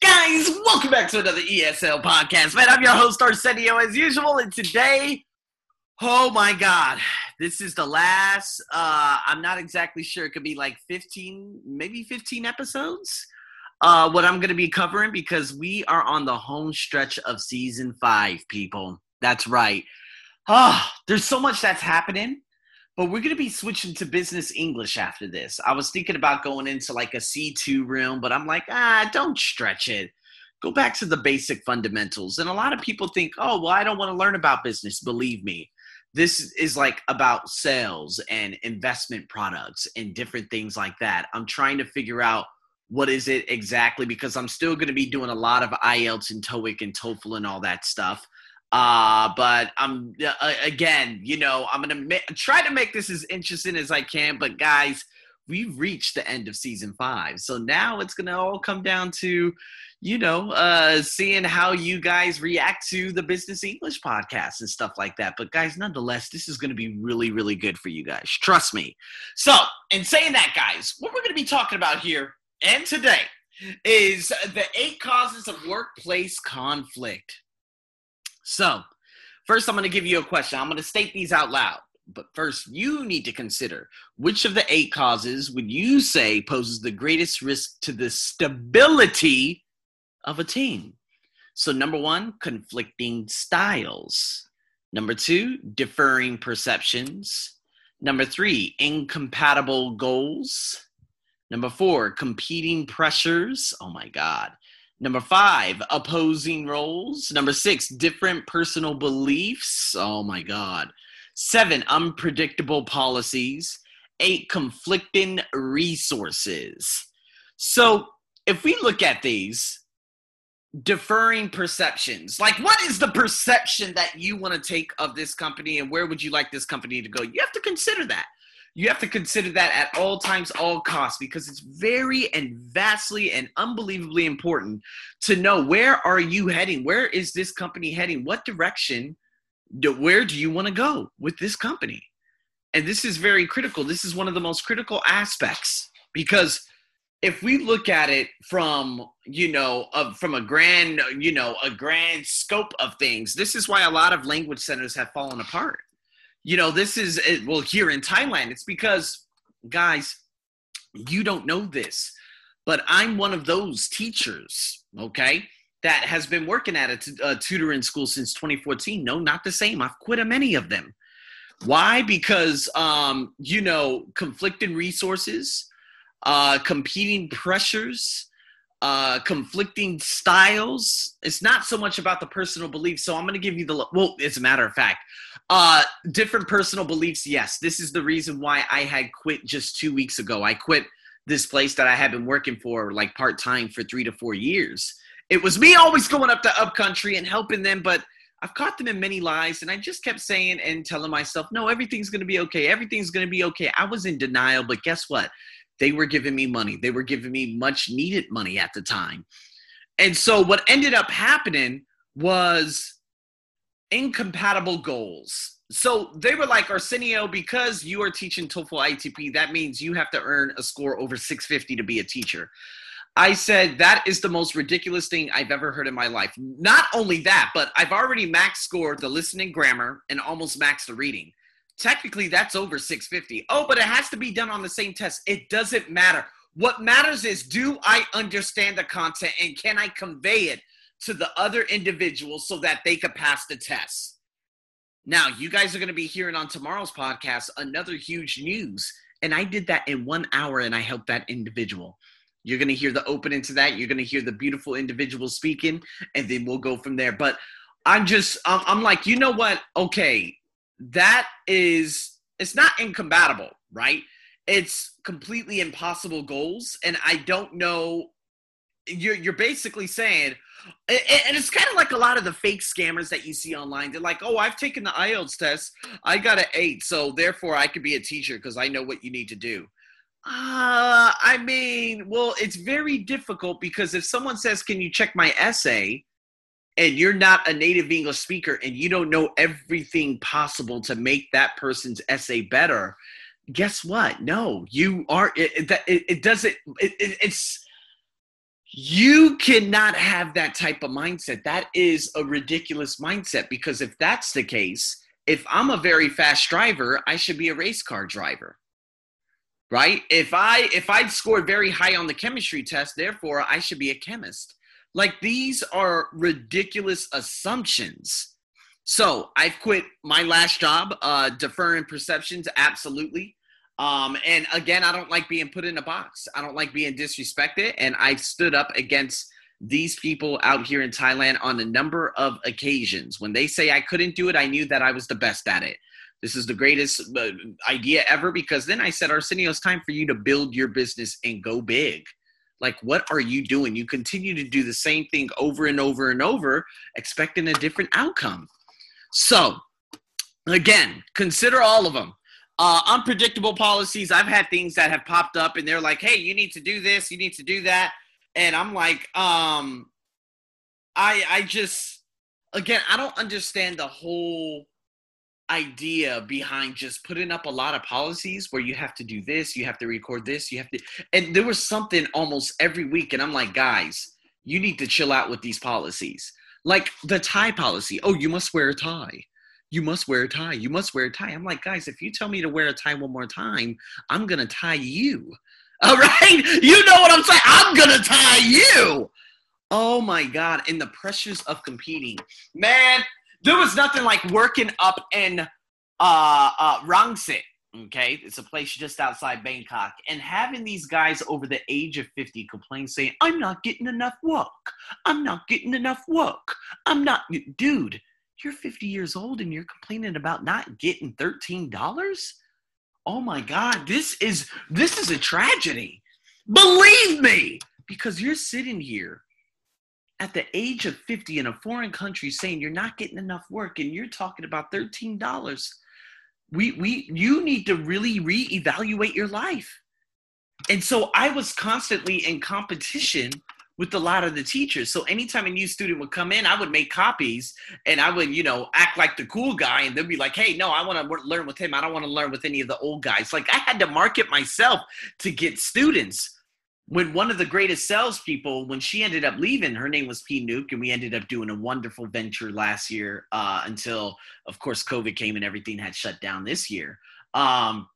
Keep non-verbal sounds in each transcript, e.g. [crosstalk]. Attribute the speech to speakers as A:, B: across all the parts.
A: Guys, welcome back to another ESL podcast. Man, I'm your host, Arsenio, as usual. And today, oh my God, this is the last, uh, I'm not exactly sure. It could be like 15, maybe 15 episodes. Uh, what I'm going to be covering because we are on the home stretch of season five, people. That's right. Oh, there's so much that's happening but we're going to be switching to business English after this. I was thinking about going into like a C2 room, but I'm like, ah, don't stretch it. Go back to the basic fundamentals. And a lot of people think, oh, well, I don't want to learn about business. Believe me, this is like about sales and investment products and different things like that. I'm trying to figure out what is it exactly because I'm still going to be doing a lot of IELTS and TOEIC and TOEFL and all that stuff. Uh, but I'm uh, again, you know, I'm gonna ma- try to make this as interesting as I can. But guys, we've reached the end of season five, so now it's gonna all come down to, you know, uh, seeing how you guys react to the Business English podcast and stuff like that. But guys, nonetheless, this is gonna be really, really good for you guys. Trust me. So, in saying that, guys, what we're gonna be talking about here and today is the eight causes of workplace conflict. So, first, I'm going to give you a question. I'm going to state these out loud. But first, you need to consider which of the eight causes would you say poses the greatest risk to the stability of a team? So, number one, conflicting styles. Number two, differing perceptions. Number three, incompatible goals. Number four, competing pressures. Oh my God. Number five, opposing roles. Number six, different personal beliefs. Oh my God. Seven, unpredictable policies. Eight, conflicting resources. So if we look at these, deferring perceptions, like what is the perception that you want to take of this company and where would you like this company to go? You have to consider that you have to consider that at all times, all costs, because it's very and vastly and unbelievably important to know where are you heading? Where is this company heading? What direction? Do, where do you want to go with this company? And this is very critical. This is one of the most critical aspects because if we look at it from you know of, from a grand you know a grand scope of things this is why a lot of language centers have fallen apart you know, this is, well, here in Thailand, it's because, guys, you don't know this, but I'm one of those teachers, okay, that has been working at a, t- a tutoring school since 2014. No, not the same. I've quit a many of them. Why? Because, um, you know, conflicting resources, uh, competing pressures, uh, conflicting styles. It's not so much about the personal beliefs. So I'm going to give you the, well, as a matter of fact, uh, different personal beliefs. Yes, this is the reason why I had quit just two weeks ago. I quit this place that I had been working for like part time for three to four years. It was me always going up to upcountry and helping them, but I've caught them in many lies, and I just kept saying and telling myself, no, everything's going to be okay. Everything's going to be okay. I was in denial, but guess what? They were giving me money. They were giving me much needed money at the time. And so what ended up happening was incompatible goals. So they were like, Arsenio, because you are teaching TOEFL ITP, that means you have to earn a score over 650 to be a teacher. I said, that is the most ridiculous thing I've ever heard in my life. Not only that, but I've already max scored the listening grammar and almost maxed the reading. Technically, that's over 650. Oh, but it has to be done on the same test. It doesn't matter. What matters is do I understand the content and can I convey it to the other individuals so that they could pass the test. Now, you guys are going to be hearing on tomorrow's podcast another huge news. And I did that in one hour and I helped that individual. You're going to hear the opening to that. You're going to hear the beautiful individual speaking, and then we'll go from there. But I'm just, I'm like, you know what? Okay, that is, it's not incompatible, right? It's completely impossible goals. And I don't know, you're, you're basically saying, and it's kind of like a lot of the fake scammers that you see online. They're like, "Oh, I've taken the IELTS test. I got an eight, so therefore I could be a teacher because I know what you need to do." Uh, I mean, well, it's very difficult because if someone says, "Can you check my essay?" And you're not a native English speaker and you don't know everything possible to make that person's essay better, guess what? No, you are. It, it, it doesn't. It, it's You cannot have that type of mindset. That is a ridiculous mindset because if that's the case, if I'm a very fast driver, I should be a race car driver. Right? If I if I'd scored very high on the chemistry test, therefore I should be a chemist. Like these are ridiculous assumptions. So I've quit my last job, uh, deferring perceptions, absolutely. Um, and again, I don't like being put in a box. I don't like being disrespected. And I've stood up against these people out here in Thailand on a number of occasions. When they say I couldn't do it, I knew that I was the best at it. This is the greatest uh, idea ever because then I said, Arsenio, it's time for you to build your business and go big. Like, what are you doing? You continue to do the same thing over and over and over, expecting a different outcome. So, again, consider all of them. Uh, unpredictable policies. I've had things that have popped up and they're like, hey, you need to do this, you need to do that and I'm like, um, I I just again I don't understand the whole idea behind just putting up a lot of policies where you have to do this, you have to record this, you have to, and there was something almost every week, and I'm like, guys, you need to chill out with these policies. Like the tie policy. Oh, you must wear a tie. You must wear a tie. You must wear a tie. I'm like, guys, if you tell me to wear a tie one more time, I'm gonna tie you. [laughs] All right? You know what I'm saying? I'm going to tie you. Oh my God. And the pressures of competing. Man, there was nothing like working up in uh, uh, Rangsit. Okay, it's a place just outside Bangkok, and having these guys over the age of 50 complain saying, I'm not getting enough work. I'm not getting enough work. I'm not, dude, you're 50 years old and you're complaining about not getting $13? oh my god this is this is a tragedy believe me because you're sitting here at the age of 50 in a foreign country saying you're not getting enough work and you're talking about $13 we we you need to really reevaluate your life and so i was constantly in competition with a lot of the teachers. So anytime a new student would come in, I would make copies and I would, you know, act like the cool guy and they'd be like, hey, no, I want to learn with him. I don't want to learn with any of the old guys. Like I had to market myself to get students. When one of the greatest salespeople, when she ended up leaving, her name was P. Nuke, and we ended up doing a wonderful venture last year uh, until, of course, COVID came and everything had shut down this year. Um,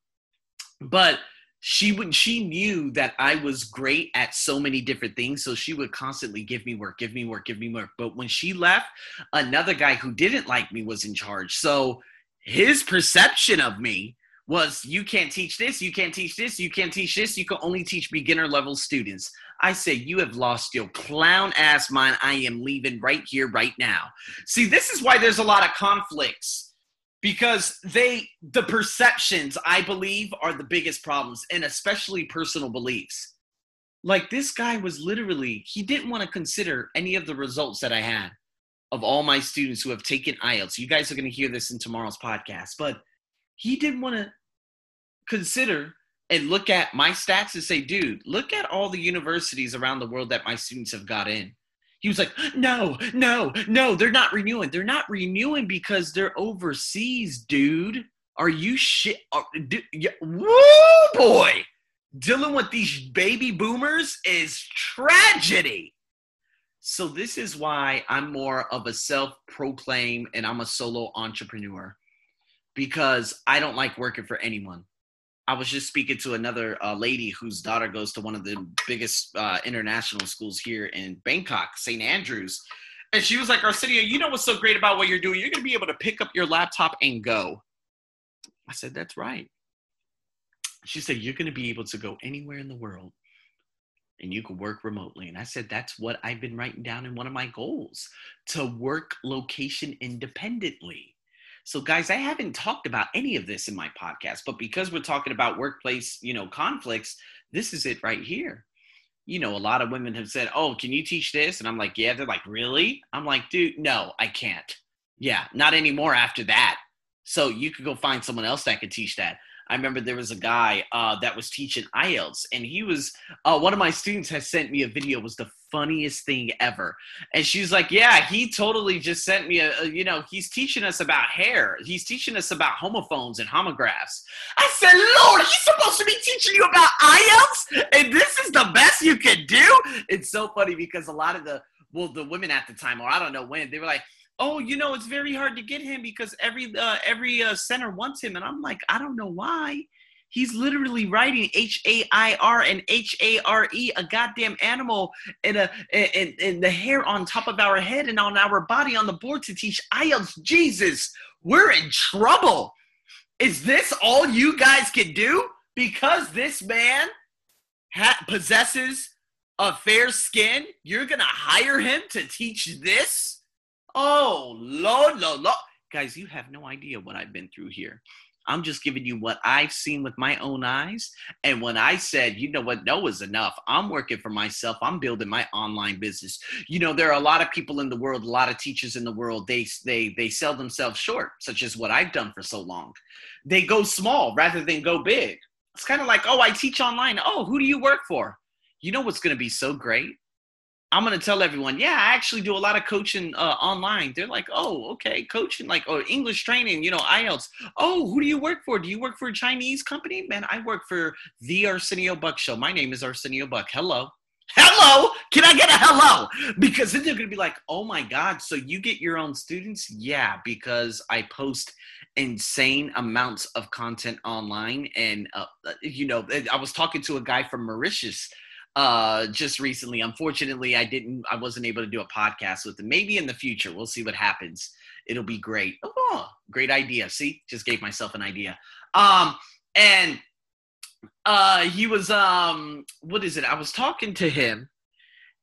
A: but she would she knew that I was great at so many different things, so she would constantly give me work, give me work, give me work. But when she left, another guy who didn't like me was in charge. So his perception of me was you can't teach this, you can't teach this, you can't teach this, you can only teach beginner level students. I say, you have lost your clown ass mind. I am leaving right here, right now. See, this is why there's a lot of conflicts because they the perceptions i believe are the biggest problems and especially personal beliefs like this guy was literally he didn't want to consider any of the results that i had of all my students who have taken ielts you guys are going to hear this in tomorrow's podcast but he didn't want to consider and look at my stats and say dude look at all the universities around the world that my students have got in he was like, no, no, no, they're not renewing. They're not renewing because they're overseas, dude. Are you shit? Are, yeah, woo, boy. Dealing with these baby boomers is tragedy. So, this is why I'm more of a self proclaim and I'm a solo entrepreneur because I don't like working for anyone. I was just speaking to another uh, lady whose daughter goes to one of the biggest uh, international schools here in Bangkok, St. Andrews. And she was like, Arsenio, you know what's so great about what you're doing? You're going to be able to pick up your laptop and go. I said, That's right. She said, You're going to be able to go anywhere in the world and you can work remotely. And I said, That's what I've been writing down in one of my goals to work location independently. So, guys, I haven't talked about any of this in my podcast, but because we're talking about workplace, you know, conflicts, this is it right here. You know, a lot of women have said, "Oh, can you teach this?" And I'm like, "Yeah." They're like, "Really?" I'm like, "Dude, no, I can't." Yeah, not anymore after that. So you could go find someone else that could teach that. I remember there was a guy uh, that was teaching IELTS, and he was uh, one of my students has sent me a video. Was the funniest thing ever, and she's like, "Yeah, he totally just sent me a, a, you know, he's teaching us about hair. He's teaching us about homophones and homographs." I said, "Lord, he's supposed to be teaching you about IELTS, and this is the best you can do." It's so funny because a lot of the well, the women at the time, or I don't know when, they were like oh, you know, it's very hard to get him because every uh, every uh, center wants him, and I'm like, I don't know why. He's literally writing H A I R and H A R E, a goddamn animal, and a and, and the hair on top of our head and on our body on the board to teach IELTS. Jesus, we're in trouble. Is this all you guys can do? Because this man ha- possesses a fair skin, you're gonna hire him to teach this? Oh, Lord, Lord, Lord. Guys, you have no idea what I've been through here. I'm just giving you what I've seen with my own eyes. And when I said, you know what, no is enough, I'm working for myself. I'm building my online business. You know, there are a lot of people in the world, a lot of teachers in the world, they they they sell themselves short, such as what I've done for so long. They go small rather than go big. It's kind of like, oh, I teach online. Oh, who do you work for? You know what's going to be so great? I'm gonna tell everyone, yeah, I actually do a lot of coaching uh, online. They're like, oh, okay, coaching, like, or English training, you know, IELTS. Oh, who do you work for? Do you work for a Chinese company? Man, I work for the Arsenio Buck Show. My name is Arsenio Buck. Hello. Hello, can I get a hello? Because then they're gonna be like, oh my God, so you get your own students? Yeah, because I post insane amounts of content online. And, uh, you know, I was talking to a guy from Mauritius uh just recently. Unfortunately i didn't i wasn't able to do a podcast with him maybe in the future we'll see what happens. It'll be great. Oh great idea. See? Just gave myself an idea. Um and uh he was um what is it? I was talking to him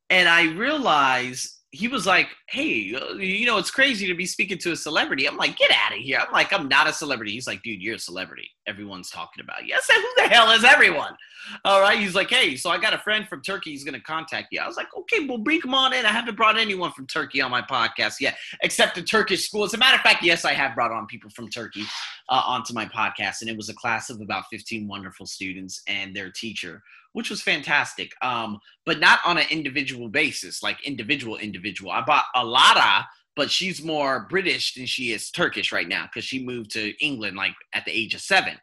A: and i realized he was like, "Hey, uh, you know, it's crazy to be speaking to a celebrity." I'm like, "Get out of here!" I'm like, "I'm not a celebrity." He's like, "Dude, you're a celebrity. Everyone's talking about you." I said, "Who the hell is everyone?" All right. He's like, "Hey, so I got a friend from Turkey. He's gonna contact you." I was like, "Okay, well, bring him on in." I haven't brought anyone from Turkey on my podcast yet, except the Turkish school. As a matter of fact, yes, I have brought on people from Turkey uh, onto my podcast, and it was a class of about 15 wonderful students and their teacher which was fantastic. Um, but not on an individual basis, like individual individual. I bought Alada, but she's more British than she is Turkish right now because she moved to England like at the age of seven.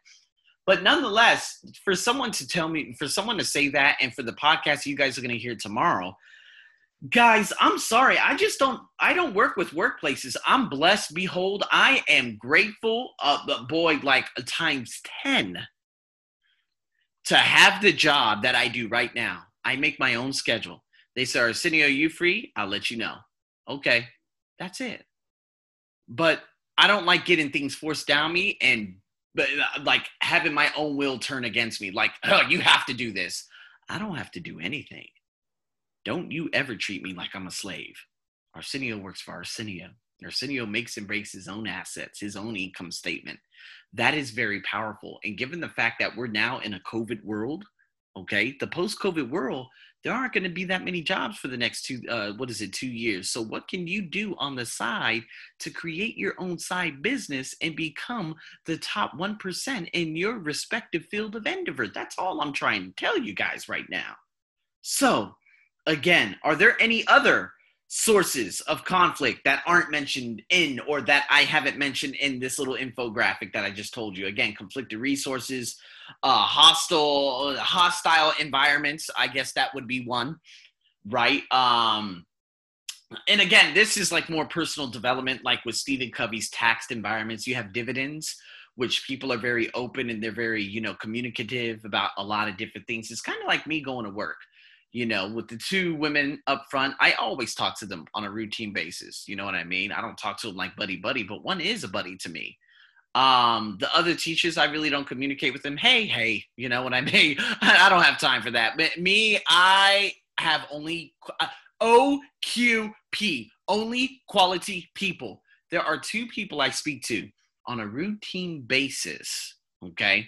A: But nonetheless, for someone to tell me, for someone to say that, and for the podcast you guys are going to hear tomorrow, guys i'm sorry i just don't i don't work with workplaces i'm blessed behold i am grateful uh boy like times 10 to have the job that I do right now, I make my own schedule. They say, Arsenio, you free? I'll let you know. Okay, that's it. But I don't like getting things forced down me and but like having my own will turn against me. Like, oh, you have to do this. I don't have to do anything. Don't you ever treat me like I'm a slave. Arsenio works for Arsenio. Arsenio makes and breaks his own assets, his own income statement that is very powerful. And given the fact that we're now in a COVID world, okay, the post COVID world, there aren't going to be that many jobs for the next two, uh, what is it, two years. So, what can you do on the side to create your own side business and become the top 1% in your respective field of endeavor? That's all I'm trying to tell you guys right now. So, again, are there any other sources of conflict that aren't mentioned in or that I haven't mentioned in this little infographic that I just told you. Again, conflicted resources, uh, hostile hostile environments. I guess that would be one, right? Um, and again, this is like more personal development, like with Stephen Covey's taxed environments. You have dividends, which people are very open and they're very, you know, communicative about a lot of different things. It's kind of like me going to work you know, with the two women up front, I always talk to them on a routine basis. You know what I mean? I don't talk to them like buddy buddy, but one is a buddy to me. Um, the other teachers, I really don't communicate with them. Hey, hey, you know what I [laughs] mean? I don't have time for that. But me, I have only uh, OQP, only quality people. There are two people I speak to on a routine basis. Okay,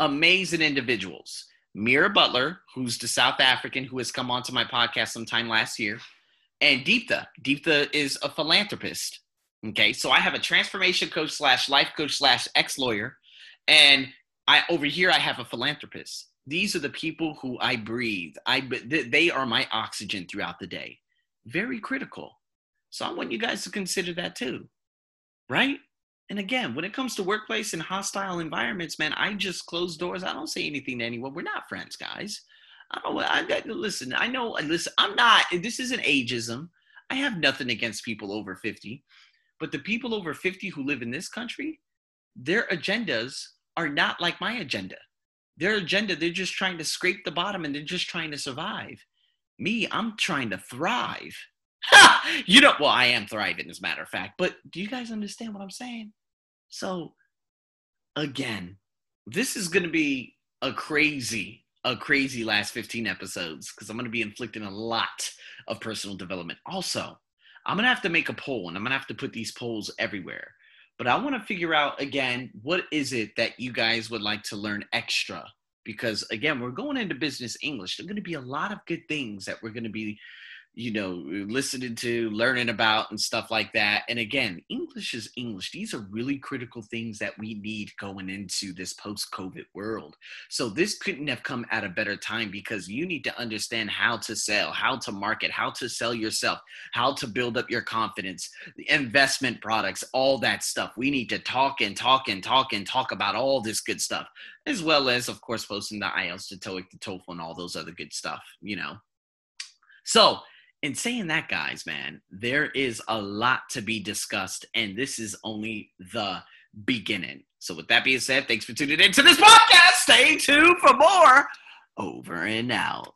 A: amazing individuals Mira Butler, who's the South African who has come onto my podcast sometime last year, and Deeptha. Deeptha is a philanthropist. Okay, so I have a transformation coach slash life coach slash ex lawyer, and I over here I have a philanthropist. These are the people who I breathe. I they are my oxygen throughout the day. Very critical. So I want you guys to consider that too. Right? And again, when it comes to workplace and hostile environments, man, I just close doors. I don't say anything to anyone. We're not friends, guys. I don't. I got listen. I know. Listen. I'm not. This isn't ageism. I have nothing against people over 50, but the people over 50 who live in this country, their agendas are not like my agenda. Their agenda, they're just trying to scrape the bottom and they're just trying to survive. Me, I'm trying to thrive. [laughs] you know, well, I am thriving as a matter of fact, but do you guys understand what I'm saying? So, again, this is going to be a crazy, a crazy last 15 episodes because I'm going to be inflicting a lot of personal development. Also, I'm going to have to make a poll and I'm going to have to put these polls everywhere. But I want to figure out again, what is it that you guys would like to learn extra? Because again, we're going into business English. There are going to be a lot of good things that we're going to be you know, listening to, learning about, and stuff like that. And again, English is English. These are really critical things that we need going into this post COVID world. So, this couldn't have come at a better time because you need to understand how to sell, how to market, how to sell yourself, how to build up your confidence, the investment products, all that stuff. We need to talk and talk and talk and talk about all this good stuff, as well as, of course, posting the IELTS to TOEIC to TOEFL and all those other good stuff, you know. So, in saying that, guys, man, there is a lot to be discussed, and this is only the beginning. So, with that being said, thanks for tuning in to this podcast. Stay tuned for more. Over and out.